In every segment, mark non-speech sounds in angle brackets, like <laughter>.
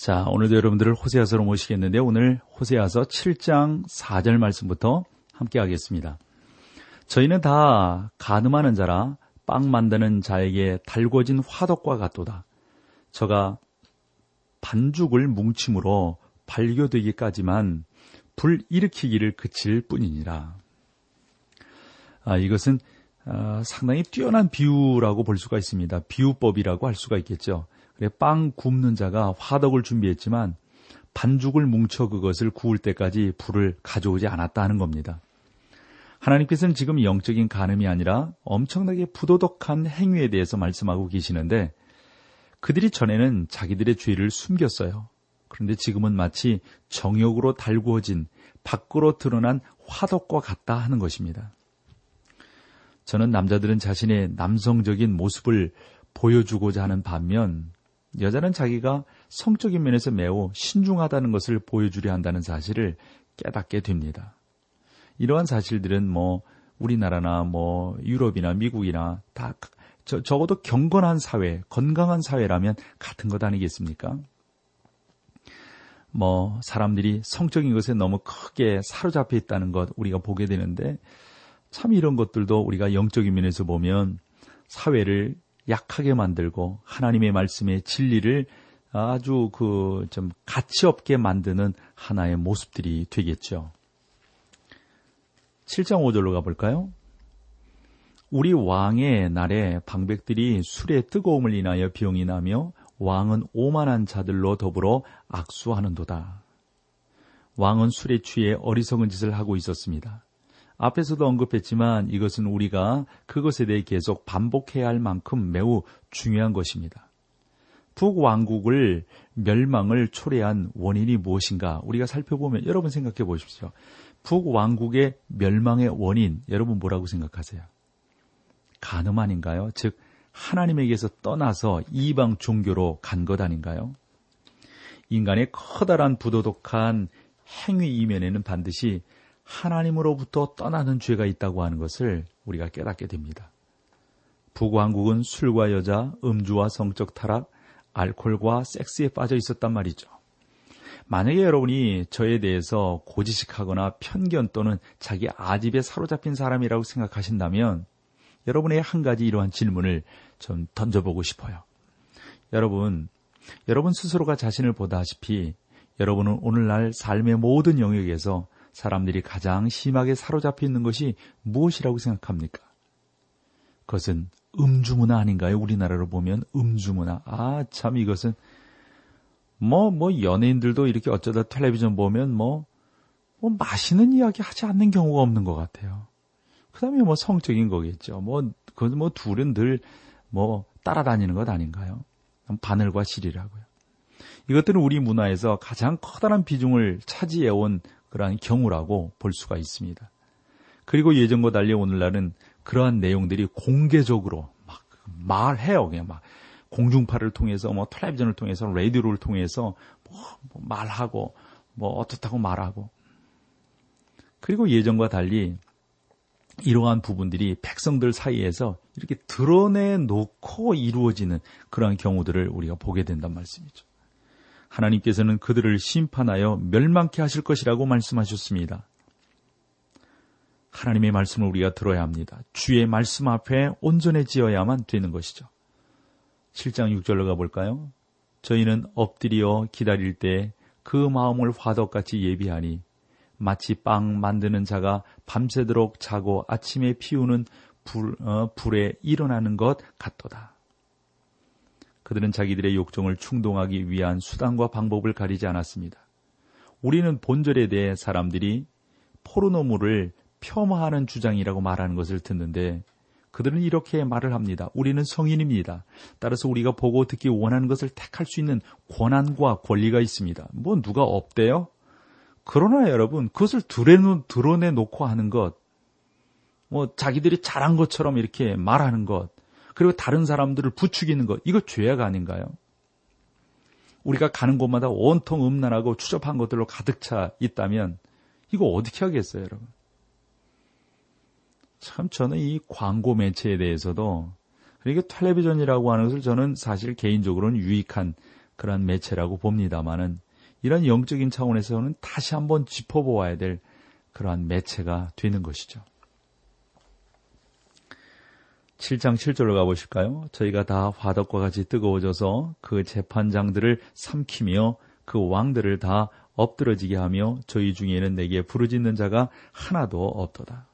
자, 오늘도 여러분들을 호세아서로 모시겠는데 오늘 호세아서 7장 4절 말씀부터 함께 하겠습니다. 저희는 다 가늠하는 자라 빵 만드는 자에게 달궈진 화덕과 같도다. 저가 반죽을 뭉침으로 발교되기까지만 불 일으키기를 그칠 뿐이니라. 아, 이것은 아, 상당히 뛰어난 비유라고 볼 수가 있습니다. 비유법이라고 할 수가 있겠죠. 빵 굽는 자가 화덕을 준비했지만 반죽을 뭉쳐 그것을 구울 때까지 불을 가져오지 않았다 하는 겁니다. 하나님께서는 지금 영적인 간음이 아니라 엄청나게 부도덕한 행위에 대해서 말씀하고 계시는데 그들이 전에는 자기들의 죄를 숨겼어요. 그런데 지금은 마치 정욕으로 달구어진 밖으로 드러난 화덕과 같다 하는 것입니다. 저는 남자들은 자신의 남성적인 모습을 보여주고자 하는 반면 여자는 자기가 성적인 면에서 매우 신중하다는 것을 보여주려 한다는 사실을 깨닫게 됩니다. 이러한 사실들은 뭐 우리나라나 뭐 유럽이나 미국이나 다 저, 적어도 경건한 사회, 건강한 사회라면 같은 것 아니겠습니까? 뭐 사람들이 성적인 것에 너무 크게 사로잡혀 있다는 것 우리가 보게 되는데 참 이런 것들도 우리가 영적인 면에서 보면 사회를 약하게 만들고 하나님의 말씀의 진리를 아주 그 좀 가치 없게 만드는 하나의 모습들이 되겠죠. 7장 5절로 가볼까요? 우리 왕의 날에 방백들이 술의 뜨거움을 인하여 병이 나며 왕은 오만한 자들로 더불어 악수하는도다. 왕은 술에 취해 어리석은 짓을 하고 있었습니다. 앞에서도 언급했지만 이것은 우리가 그것에 대해 계속 반복해야 할 만큼 매우 중요한 것입니다. 북왕국을 멸망을 초래한 원인이 무엇인가 우리가 살펴보면 여러분 생각해 보십시오. 북왕국의 멸망의 원인 여러분 뭐라고 생각하세요? 간음 아닌가요? 즉 하나님에게서 떠나서 이방 종교로 간 것 아닌가요? 인간의 커다란 부도덕한 행위 이면에는 반드시 하나님으로부터 떠나는 죄가 있다고 하는 것을 우리가 깨닫게 됩니다. 북왕국은 술과 여자, 음주와 성적 타락, 알코올과 섹스에 빠져 있었단 말이죠. 만약에 여러분이 저에 대해서 고지식하거나 편견 또는 자기 아집에 사로잡힌 사람이라고 생각하신다면 여러분의 한 가지 이러한 질문을 좀 던져보고 싶어요. 여러분, 여러분 스스로가 자신을 보다시피 여러분은 오늘날 삶의 모든 영역에서 사람들이 가장 심하게 사로잡혀 있는 것이 무엇이라고 생각합니까? 그것은 음주문화 아닌가요? 우리나라로 보면 음주문화. 아, 참 이것은 뭐, 뭐, 연예인들도 이렇게 어쩌다 텔레비전 보면 뭐, 뭐, 맛있는 이야기 하지 않는 경우가 없는 것 같아요. 그 다음에 뭐 성적인 거겠죠. 뭐, 그건 뭐 둘은 늘 뭐 따라다니는 것 아닌가요? 바늘과 실이라고요. 이것들은 우리 문화에서 가장 커다란 비중을 차지해온 그러한 경우라고 볼 수가 있습니다. 그리고 예전과 달리 오늘날은 그러한 내용들이 공개적으로 막 말해요. 그냥 막 공중파를 통해서 뭐 텔레비전을 통해서 라디오를 통해서 뭐, 뭐 말하고 뭐 어떻다고 말하고 그리고 예전과 달리 이러한 부분들이 백성들 사이에서 이렇게 드러내 놓고 이루어지는 그러한 경우들을 우리가 보게 된단 말씀이죠. 하나님께서는 그들을 심판하여 멸망케 하실 것이라고 말씀하셨습니다. 하나님의 말씀을 우리가 들어야 합니다. 주의 말씀 앞에 온전해지어야만 되는 것이죠. 7장 6절로 가볼까요? 저희는 엎드려 기다릴 때 그 마음을 화덕같이 예비하니 마치 빵 만드는 자가 밤새도록 자고 아침에 피우는 불, 어, 불에 일어나는 것 같도다. 그들은 자기들의 욕정을 충동하기 위한 수단과 방법을 가리지 않았습니다. 우리는 본절에 대해 사람들이 포르노물을 폄하하는 주장이라고 말하는 것을 듣는데 그들은 이렇게 말을 합니다. 우리는 성인입니다. 따라서 우리가 보고 듣기 원하는 것을 택할 수 있는 권한과 권리가 있습니다. 뭐 누가 없대요? 그러나 여러분, 그것을 드러내, 놓고 하는 것, 뭐, 자기들이 잘한 것처럼 이렇게 말하는 것, 그리고 다른 사람들을 부추기는 것, 이거 죄악 아닌가요? 우리가 가는 곳마다 온통 음란하고 추접한 것들로 가득 차 있다면, 이거 어떻게 하겠어요, 여러분? 참 저는 이 광고 매체에 대해서도 그러니까 텔레비전이라고 하는 것을 저는 사실 개인적으로는 유익한 그런 매체라고 봅니다만은 이런 영적인 차원에서는 다시 한번 짚어보아야 될 그러한 매체가 되는 것이죠. 7장 7절로 가보실까요? 저희가 다 화덕과 같이 뜨거워져서 그 재판장들을 삼키며 그 왕들을 다 엎드러지게 하며 저희 중에는 내게 부르짖는 자가 하나도 없도다.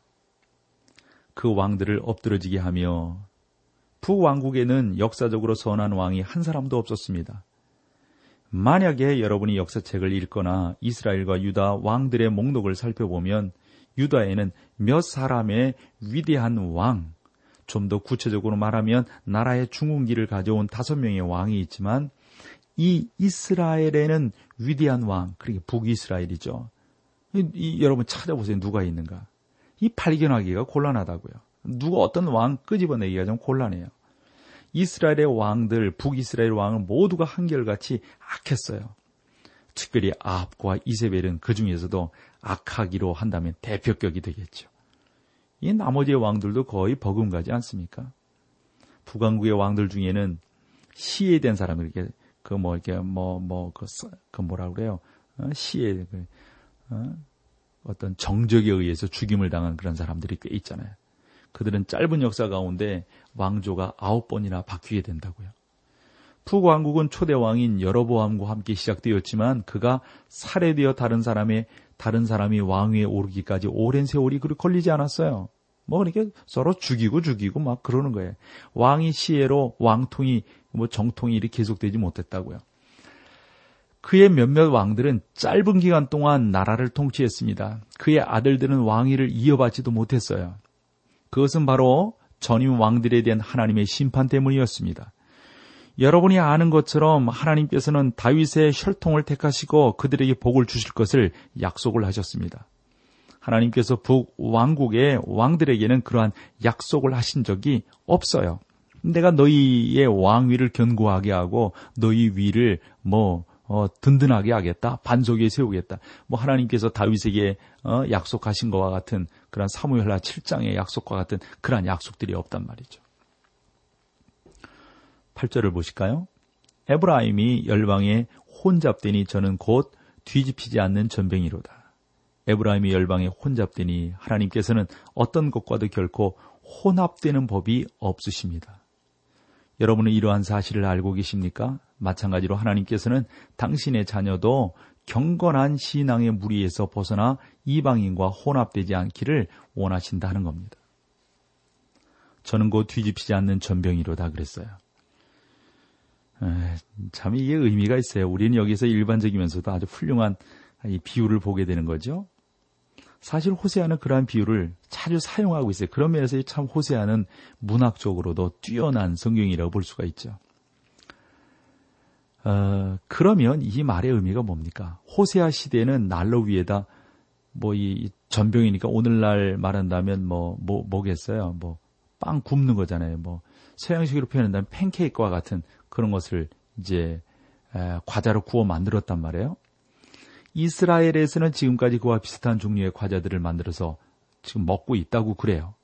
그 왕들을 엎드러지게 하며 북왕국에는 역사적으로 선한 왕이 한 사람도 없었습니다. 만약에 여러분이 역사책을 읽거나 이스라엘과 유다 왕들의 목록을 살펴보면 유다에는 몇 사람의 위대한 왕, 좀 더 구체적으로 말하면 나라의 중흥기를 가져온 다섯 명의 왕이 있지만 이 이스라엘에는 위대한 왕, 그러니까 북이스라엘이죠. 이, 이, 여러분 찾아보세요. 누가 있는가? 이 발견하기가 곤란하다고요. 누가 어떤 왕 끄집어내기가 좀 곤란해요. 이스라엘의 왕들, 북이스라엘 왕은 모두가 한결같이 악했어요. 특별히 아합과 이세벨은 그 중에서도 악하기로 한다면 대표격이 되겠죠. 이 나머지의 왕들도 거의 버금가지 않습니까? 북왕국의 왕들 중에는 시해된 사람 이렇게 그 뭐 이렇게 뭐 뭐그 그 뭐라 그래요? 어? 시해 그, 어? 어떤 정적에 의해서 죽임을 당한 그런 사람들이 꽤 있잖아요. 그들은 짧은 역사 가운데 왕조가 아홉 번이나 바뀌게 된다고요. 북왕국은 초대 왕인 여로보암과 함께 시작되었지만 그가 살해되어 다른 사람의 다른 사람이 왕위에 오르기까지 오랜 세월이 그리 걸리지 않았어요. 뭐 그렇게 서로 죽이고 죽이고 막 그러는 거예요. 왕이 시해로 왕통이 뭐 정통이 이렇게 계속되지 못했다고요. 그의 몇몇 왕들은 짧은 기간 동안 나라를 통치했습니다. 그의 아들들은 왕위를 이어받지도 못했어요. 그것은 바로 전임 왕들에 대한 하나님의 심판 때문이었습니다. 여러분이 아는 것처럼 하나님께서는 다윗의 혈통을 택하시고 그들에게 복을 주실 것을 약속을 하셨습니다. 하나님께서 북왕국의 왕들에게는 그러한 약속을 하신 적이 없어요. 내가 너희의 왕위를 견고하게 하고 너희 위를 뭐 어, 든든하게 하겠다, 반석에 세우겠다. 뭐 하나님께서 다윗에게 어, 약속하신 것과 같은 그런 사무엘하 7장의 약속과 같은 그러한 약속들이 없단 말이죠. 8절을 보실까요? 에브라임이 열방에 혼잡되니 저는 곧 뒤집히지 않는 전병이로다. 에브라임이 열방에 혼잡되니 하나님께서는 어떤 것과도 결코 혼합되는 법이 없으십니다. 여러분은 이러한 사실을 알고 계십니까? 마찬가지로 하나님께서는 당신의 자녀도 경건한 신앙의 무리에서 벗어나 이방인과 혼합되지 않기를 원하신다는 겁니다. 저는 곧 뒤집히지 않는 전병이로다 그랬어요. 에, 참 이게 의미가 있어요. 우리는 여기서 일반적이면서도 아주 훌륭한 이 비유를 보게 되는 거죠. 사실 호세아는 그러한 비유를 자주 사용하고 있어요. 그런 면에서 참 호세아는 문학적으로도 뛰어난 성경이라고 볼 수가 있죠. 어, 그러면 이 말의 의미가 뭡니까? 호세아 시대는 난로 위에다 뭐 이 전병이니까 오늘날 말한다면 뭐, 뭐, 뭐겠어요? 뭐, 빵 굽는 거잖아요. 뭐, 서양식으로 표현한다면 팬케이크와 같은 그런 것을 이제 에, 과자로 구워 만들었단 말이에요. 이스라엘에서는 지금까지 그와 비슷한 종류의 과자들을 만들어서 지금 먹고 있다고 그래요.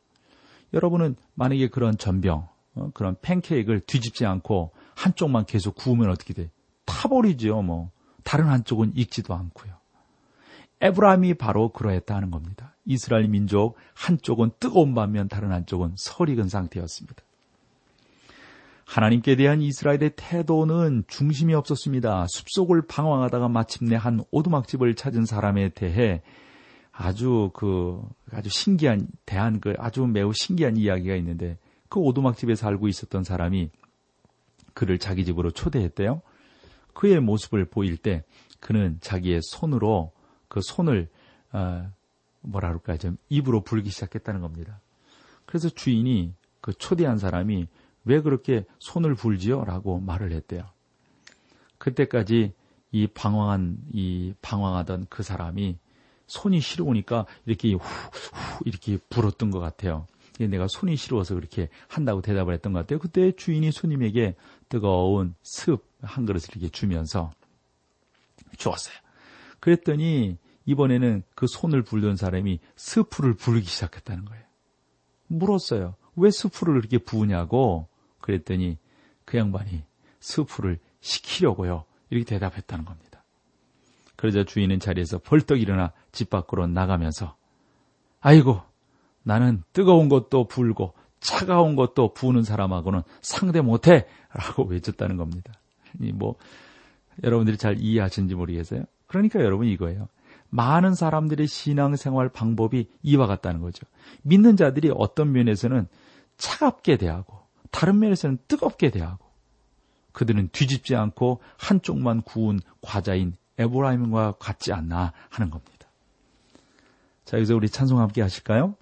여러분은 만약에 그런 전병, 어, 그런 팬케이크를 뒤집지 않고 한쪽만 계속 구우면 어떻게 돼? 타버리죠, 뭐. 다른 한쪽은 익지도 않고요. 에브라임이 바로 그러했다는 겁니다. 이스라엘 민족 한쪽은 뜨거운 반면 다른 한쪽은 설익은 상태였습니다. 하나님께 대한 이스라엘의 태도는 중심이 없었습니다. 숲속을 방황하다가 마침내 한 오두막집을 찾은 사람에 대해 아주 그 아주 신기한 대한 그 아주 매우 신기한 이야기가 있는데 그 오두막집에 살고 있었던 사람이 그를 자기 집으로 초대했대요. 그의 모습을 보일 때 그는 자기의 손으로 그 손을 어, 뭐라 그럴까 좀 입으로 불기 시작했다는 겁니다. 그래서 주인이 그 초대한 사람이 왜 그렇게 손을 불지요? 라고 말을 했대요. 그때까지 이 방황한 이 방황하던 그 사람이 손이 시려우니까 이렇게 후, 후 이렇게 불었던 것 같아요. 내가 손이 시려워서 그렇게 한다고 대답을 했던 것 같아요. 그때 주인이 손님에게 뜨거운 습 한 그릇을 이렇게 주면서 주었어요. 그랬더니 이번에는 그 손을 불던 사람이 스프를 부르기 시작했다는 거예요. 물었어요. 왜 스프를 그렇게 부으냐고 그랬더니 그 양반이 스프를 시키려고요. 이렇게 대답했다는 겁니다. 그러자 주인은 자리에서 벌떡 일어나 집 밖으로 나가면서 아이고 나는 뜨거운 것도 불고 차가운 것도 부는 사람하고는 상대 못해 라고 외쳤다는 겁니다. 뭐 여러분들이 잘 이해하시는지 모르겠어요. 그러니까 여러분 이거예요. 많은 사람들의 신앙생활 방법이 이와 같다는 거죠. 믿는 자들이 어떤 면에서는 차갑게 대하고 다른 면에서는 뜨겁게 대하고 그들은 뒤집지 않고 한쪽만 구운 과자인 에브라임과 같지 않나 하는 겁니다. 자, 여기서 우리 찬송 함께 하실까요?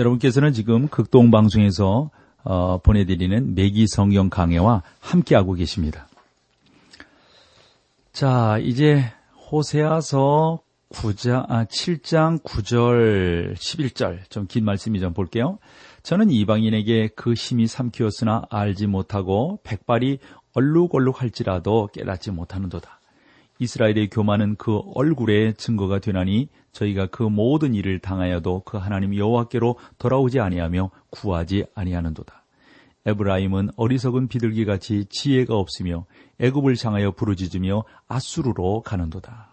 여러분께서는 지금 극동방송에서 어, 보내드리는 매기 성경 강해와 함께하고 계십니다. 자, 이제 호세아서 9장, 아, 7장 9절, 11절, 좀 긴 말씀이 좀 볼게요. 저는 이방인에게 그 힘이 삼키었으나 알지 못하고 백발이 얼룩얼룩 할지라도 깨닫지 못하는도다. 이스라엘의 교만은 그 얼굴에 증거가 되나니 저희가 그 모든 일을 당하여도 그 하나님 여호와께로 돌아오지 아니하며 구하지 아니하는도다. 에브라임은 어리석은 비둘기 같이 지혜가 없으며 애굽을 향하여 부르짖으며 아수르로 가는도다.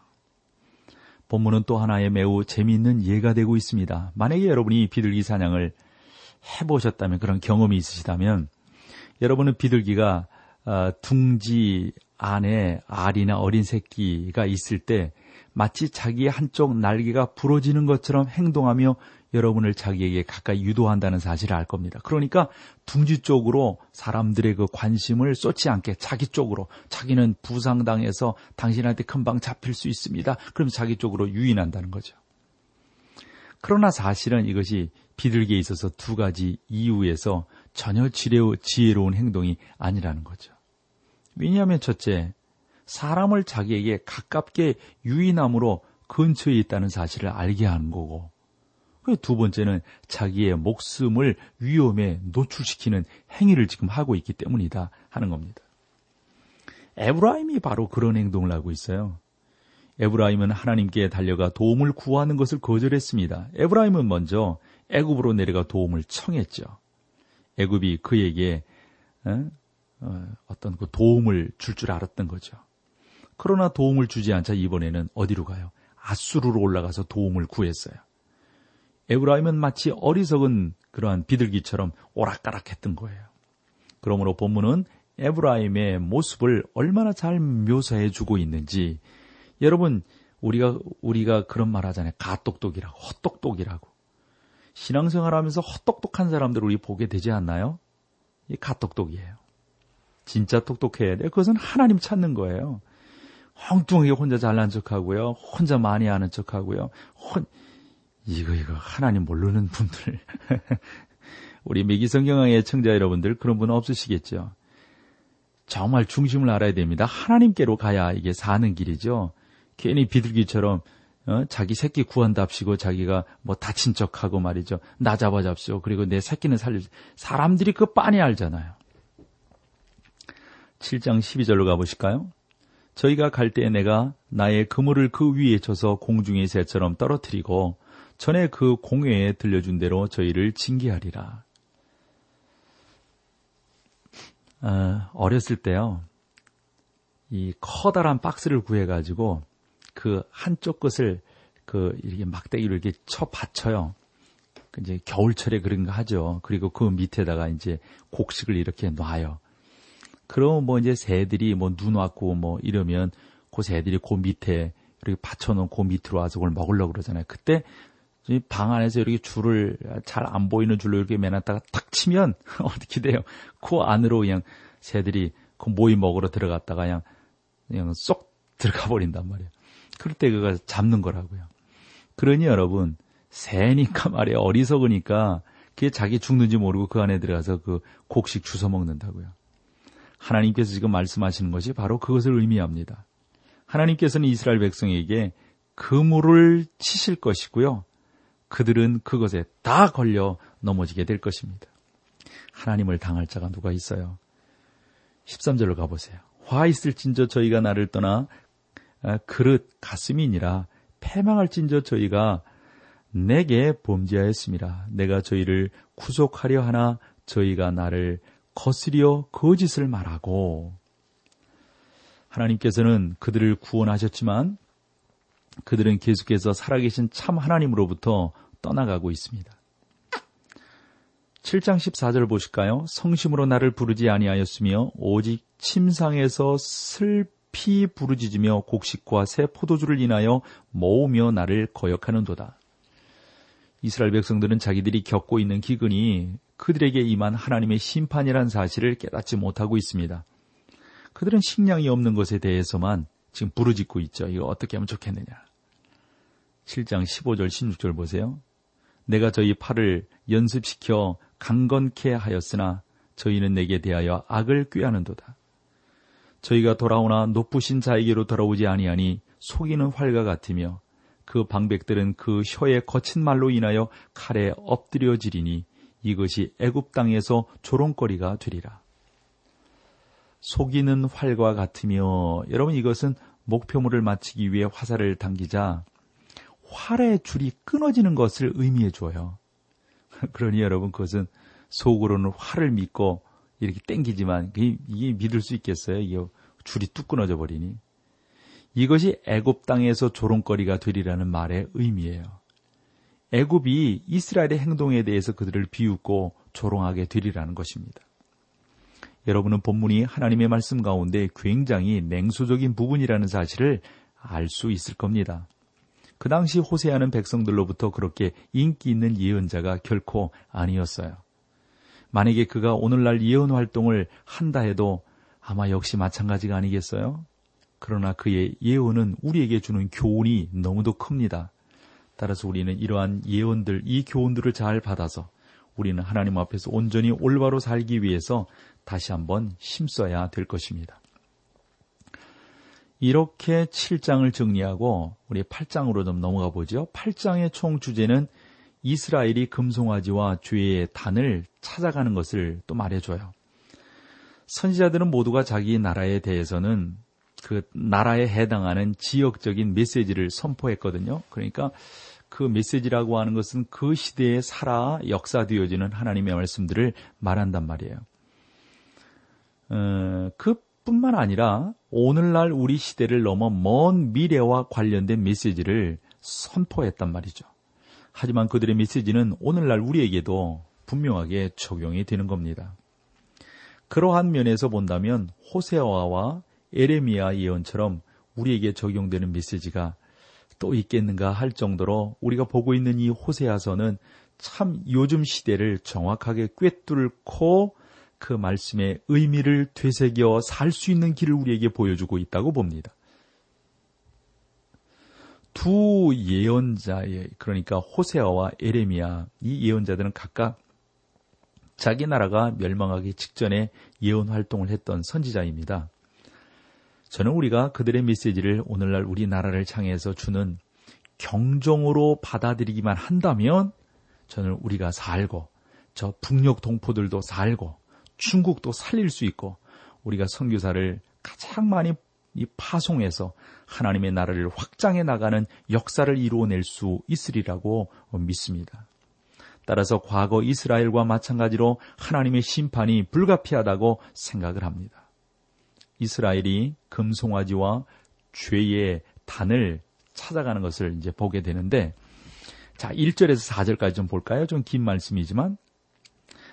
본문은 또 하나의 매우 재미있는 예가 되고 있습니다. 만약에 여러분이 비둘기 사냥을 해보셨다면 그런 경험이 있으시다면 여러분은 비둘기가 어, 둥지 안에 알이나 어린 새끼가 있을 때 마치 자기의 한쪽 날개가 부러지는 것처럼 행동하며 여러분을 자기에게 가까이 유도한다는 사실을 알 겁니다. 그러니까 둥지 쪽으로 사람들의 그 관심을 쏟지 않게 자기 쪽으로 자기는 부상당해서 당신한테 금방 잡힐 수 있습니다. 그럼 자기 쪽으로 유인한다는 거죠. 그러나 사실은 이것이 비둘기에 있어서 두 가지 이유에서 전혀 지혜로운 행동이 아니라는 거죠. 왜냐하면 첫째, 사람을 자기에게 가깝게 유인함으로 근처에 있다는 사실을 알게 하는 거고, 두 번째는 자기의 목숨을 위험에 노출시키는 행위를 지금 하고 있기 때문이다 하는 겁니다. 에브라임이 바로 그런 행동을 하고 있어요. 에브라임은 하나님께 달려가 도움을 구하는 것을 거절했습니다. 에브라임은 먼저 애굽으로 내려가 도움을 청했죠. 애굽이 그에게 어? 어, 어떤 그 도움을 줄줄 알았던 거죠. 그러나 도움을 주지 않자 이번에는 어디로 가요? 아수르로 올라가서 도움을 구했어요. 에브라임은 마치 어리석은 그러한 비둘기처럼 오락가락했던 거예요. 그러므로 본문은 에브라임의 모습을 얼마나 잘 묘사해 주고 있는지 여러분 우리가 우리가 그런 말 하잖아요. 가똑똑이라고 헛똑똑이라고 신앙생활하면서 헛똑똑한 사람들 우리 보게 되지 않나요? 이 가똑똑이에요. 진짜 똑똑해야 돼. 그것은 하나님 찾는 거예요. 엉뚱하게 혼자 잘난 척하고요. 혼자 많이 아는 척하고요. 혼, 이거 이거 하나님 모르는 분들 <laughs> 우리 미기성경왕의 청자 여러분들 그런 분 없으시겠죠. 정말 중심을 알아야 됩니다. 하나님께로 가야 이게 사는 길이죠. 괜히 비둘기처럼 어? 자기 새끼 구한답시고 자기가 뭐 다친 척하고 말이죠. 나 잡아잡시오. 그리고 내 새끼는 살려. 사람들이 그 빤히 알잖아요. 7장 12절로 가보실까요? 저희가 갈때 내가 나의 그물을 그 위에 쳐서 공중의 새처럼 떨어뜨리고 전에 그 공회에 들려준 대로 저희를 징계하리라. 어, 어렸을 때요, 이 커다란 박스를 구해가지고 그 한쪽 것을 그 이렇게 막대기로 이렇게 쳐 받쳐요. 그 이제 겨울철에 그런 거 하죠. 그리고 그 밑에다가 이제 곡식을 이렇게 놔요. 그럼 뭐 이제 새들이 뭐 눈 왔고 뭐 이러면 그 새들이 그 밑에 이렇게 받쳐놓은 그 밑으로 와서 그걸 먹으려고 그러잖아요. 그때 방 안에서 이렇게 줄을 잘 안 보이는 줄로 이렇게 매놨다가 탁 치면 <laughs> 어떻게 돼요? 그 안으로 그냥 새들이 그 모이 먹으러 들어갔다가 그냥 그냥 쏙 들어가 버린단 말이에요. 그럴 때 그거 잡는 거라고요. 그러니 여러분 새니까 말이에요. 어리석으니까 그게 자기 죽는지 모르고 그 안에 들어가서 그 곡식 주워 먹는다고요. 하나님께서 지금 말씀하시는 것이 바로 그것을 의미합니다. 하나님께서는 이스라엘 백성에게 그물을 치실 것이고요. 그들은 그것에 다 걸려 넘어지게 될 것입니다. 하나님을 당할 자가 누가 있어요? 13절로 가보세요. 화 있을진저 저희가 나를 떠나 아, 그릇 가슴이니라 패망할진저 저희가 내게 범죄하였습니다. 내가 저희를 구속하려 하나 저희가 나를 거스려 거짓을 말하고 하나님께서는 그들을 구원하셨지만 그들은 계속해서 살아계신 참 하나님으로부터 떠나가고 있습니다. 7장 14절 보실까요? 성심으로 나를 부르지 아니하였으며 오직 침상에서 슬피 부르짖으며 곡식과 새 포도주를 인하여 모으며 나를 거역하는도다. 이스라엘 백성들은 자기들이 겪고 있는 기근이 그들에게 임한 하나님의 심판이란 사실을 깨닫지 못하고 있습니다. 그들은 식량이 없는 것에 대해서만 지금 부르짖고 있죠. 이거 어떻게 하면 좋겠느냐. 7장 15절 16절 보세요. 내가 저희 팔을 연습시켜 강건케 하였으나 저희는 내게 대하여 악을 꾀하는도다. 저희가 돌아오나 높으신 자에게로 돌아오지 아니하니 속이는 활과 같으며 그 방백들은 그 혀의 거친 말로 인하여 칼에 엎드려지리니 이것이 애굽 땅에서 조롱거리가 되리라. 속이는 활과 같으며 여러분 이것은 목표물을 마치기 위해 화살을 당기자 활의 줄이 끊어지는 것을 의미해 줘요. <laughs> 그러니 여러분 그것은 속으로는 활을 믿고 이렇게 땡기지만 이게 믿을 수 있겠어요? 이게 줄이 뚝 끊어져 버리니. 이것이 애굽 땅에서 조롱거리가 되리라는 말의 의미예요. 애굽이 이스라엘의 행동에 대해서 그들을 비웃고 조롱하게 되리라는 것입니다. 여러분은 본문이 하나님의 말씀 가운데 굉장히 냉소적인 부분이라는 사실을 알 수 있을 겁니다. 그 당시 호세하는 백성들로부터 그렇게 인기 있는 예언자가 결코 아니었어요. 만약에 그가 오늘날 예언 활동을 한다 해도 아마 역시 마찬가지가 아니겠어요? 그러나 그의 예언은 우리에게 주는 교훈이 너무도 큽니다. 따라서 우리는 이러한 예언들, 이 교훈들을 잘 받아서 우리는 하나님 앞에서 온전히 올바로 살기 위해서 다시 한번 힘써야 될 것입니다. 이렇게 7장을 정리하고 우리 8장으로 좀 넘어가 보죠. 8장의 총 주제는 이스라엘이 금송아지와 죄의 단을 찾아가는 것을 또 말해줘요. 선지자들은 모두가 자기 나라에 대해서는 그 나라에 해당하는 지역적인 메시지를 선포했거든요. 그러니까 그 메시지라고 하는 것은 그 시대에 살아 역사되어지는 하나님의 말씀들을 말한단 말이에요. 어, 그뿐만 아니라 오늘날 우리 시대를 넘어 먼 미래와 관련된 메시지를 선포했단 말이죠. 하지만 그들의 메시지는 오늘날 우리에게도 분명하게 적용이 되는 겁니다. 그러한 면에서 본다면 호세아와 에레미야 예언처럼 우리에게 적용되는 메시지가 또 있겠는가 할 정도로 우리가 보고 있는 이 호세아서는 참 요즘 시대를 정확하게 꿰뚫고 그 말씀의 의미를 되새겨 살 수 있는 길을 우리에게 보여주고 있다고 봅니다. 두 예언자의 그러니까 호세아와 에레미야 이 예언자들은 각각 자기 나라가 멸망하기 직전에 예언 활동을 했던 선지자입니다. 저는 우리가 그들의 메시지를 오늘날 우리나라를 향해서 주는 경종으로 받아들이기만 한다면 저는 우리가 살고 저 북녘 동포들도 살고 중국도 살릴 수 있고 우리가 선교사를 가장 많이 파송해서 하나님의 나라를 확장해 나가는 역사를 이루어낼 수 있으리라고 믿습니다. 따라서 과거 이스라엘과 마찬가지로 하나님의 심판이 불가피하다고 생각을 합니다. 이스라엘이 금송아지와 죄의 단을 찾아가는 것을 이제 보게 되는데 자, 1절에서 4절까지 좀 볼까요? 좀 긴 말씀이지만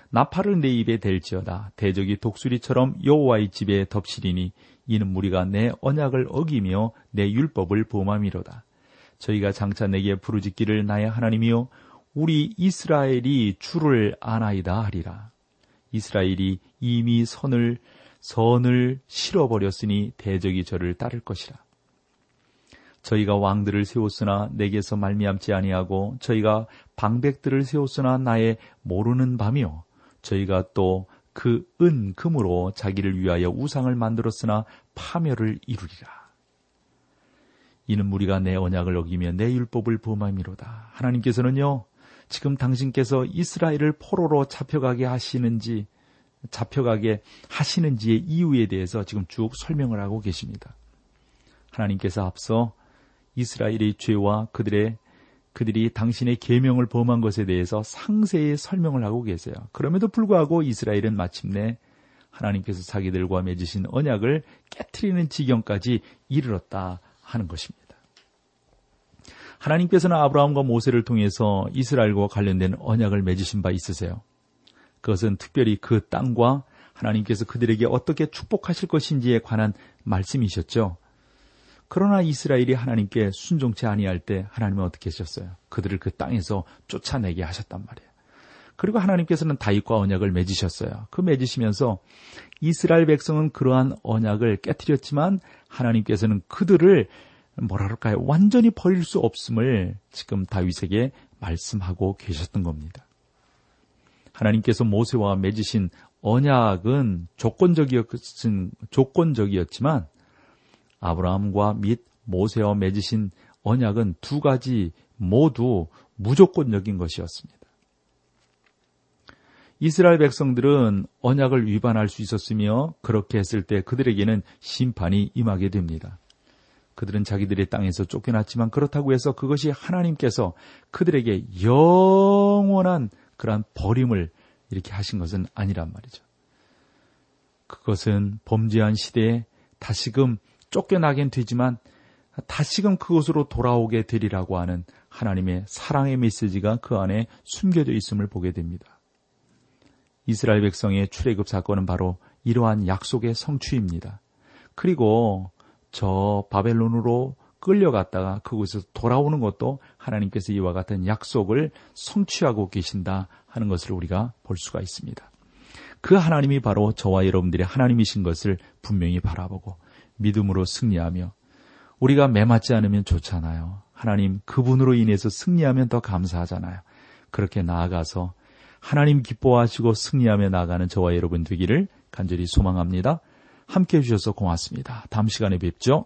나팔을 내 입에 댈지어다 대적이 독수리처럼 여호와의 집에 덮치리니 이는 무리가 내 언약을 어기며 내 율법을 범함이로다. 저희가 장차 내게 부르짖기를 나의 하나님이요 우리 이스라엘이 주를 아나이다 하리라. 이스라엘이 이미 선을 선을 실어버렸으니 대적이 저를 따를 것이라. 저희가 왕들을 세웠으나 내게서 말미암지 아니하고 저희가 방백들을 세웠으나 나의 모르는 밤이요 저희가 또 그 은 금으로 자기를 위하여 우상을 만들었으나 파멸을 이루리라. 이는 무리가 내 언약을 어기며 내 율법을 범함이로다. 하나님께서는요, 지금 당신께서 이스라엘을 포로로 잡혀가게 하시는지, 잡혀가게 하시는지의 이유에 대해서 지금 쭉 설명을 하고 계십니다. 하나님께서 앞서 이스라엘의 죄와 그들의 그들이 당신의 계명을 범한 것에 대해서 상세히 설명을 하고 계세요. 그럼에도 불구하고 이스라엘은 마침내 하나님께서 자기들과 맺으신 언약을 깨뜨리는 지경까지 이르렀다 하는 것입니다. 하나님께서는 아브라함과 모세를 통해서 이스라엘과 관련된 언약을 맺으신 바 있으세요. 그것은 특별히 그 땅과 하나님께서 그들에게 어떻게 축복하실 것인지에 관한 말씀이셨죠. 그러나 이스라엘이 하나님께 순종치 아니할 때 하나님은 어떻게 하셨어요? 그들을 그 땅에서 쫓아내게 하셨단 말이에요. 그리고 하나님께서는 다윗과 언약을 맺으셨어요. 그 맺으시면서 이스라엘 백성은 그러한 언약을 깨뜨렸지만 하나님께서는 그들을 뭐라 그럴까요? 완전히 버릴 수 없음을 지금 다윗에게 말씀하고 계셨던 겁니다. 하나님께서 모세와 맺으신 언약은 조건적이었, 조건적이었지만 아브라함과 및 모세와 맺으신 언약은 두 가지 모두 무조건적인 것이었습니다. 이스라엘 백성들은 언약을 위반할 수 있었으며 그렇게 했을 때 그들에게는 심판이 임하게 됩니다. 그들은 자기들의 땅에서 쫓겨났지만 그렇다고 해서 그것이 하나님께서 그들에게 영원한 그러한 버림을 이렇게 하신 것은 아니란 말이죠. 그것은 범죄한 시대에 다시금 쫓겨나긴 되지만 다시금 그곳으로 돌아오게 되리라고 하는 하나님의 사랑의 메시지가 그 안에 숨겨져 있음을 보게 됩니다. 이스라엘 백성의 출애굽 사건은 바로 이러한 약속의 성취입니다. 그리고 저 바벨론으로 끌려갔다가 그곳에서 돌아오는 것도 하나님께서 이와 같은 약속을 성취하고 계신다 하는 것을 우리가 볼 수가 있습니다. 그 하나님이 바로 저와 여러분들의 하나님이신 것을 분명히 바라보고 믿음으로 승리하며 우리가 매맞지 않으면 좋잖아요. 하나님 그분으로 인해서 승리하면 더 감사하잖아요. 그렇게 나아가서 하나님 기뻐하시고 승리하며 나아가는 저와 여러분 되기를 간절히 소망합니다. 함께 해주셔서 고맙습니다. 다음 시간에 뵙죠.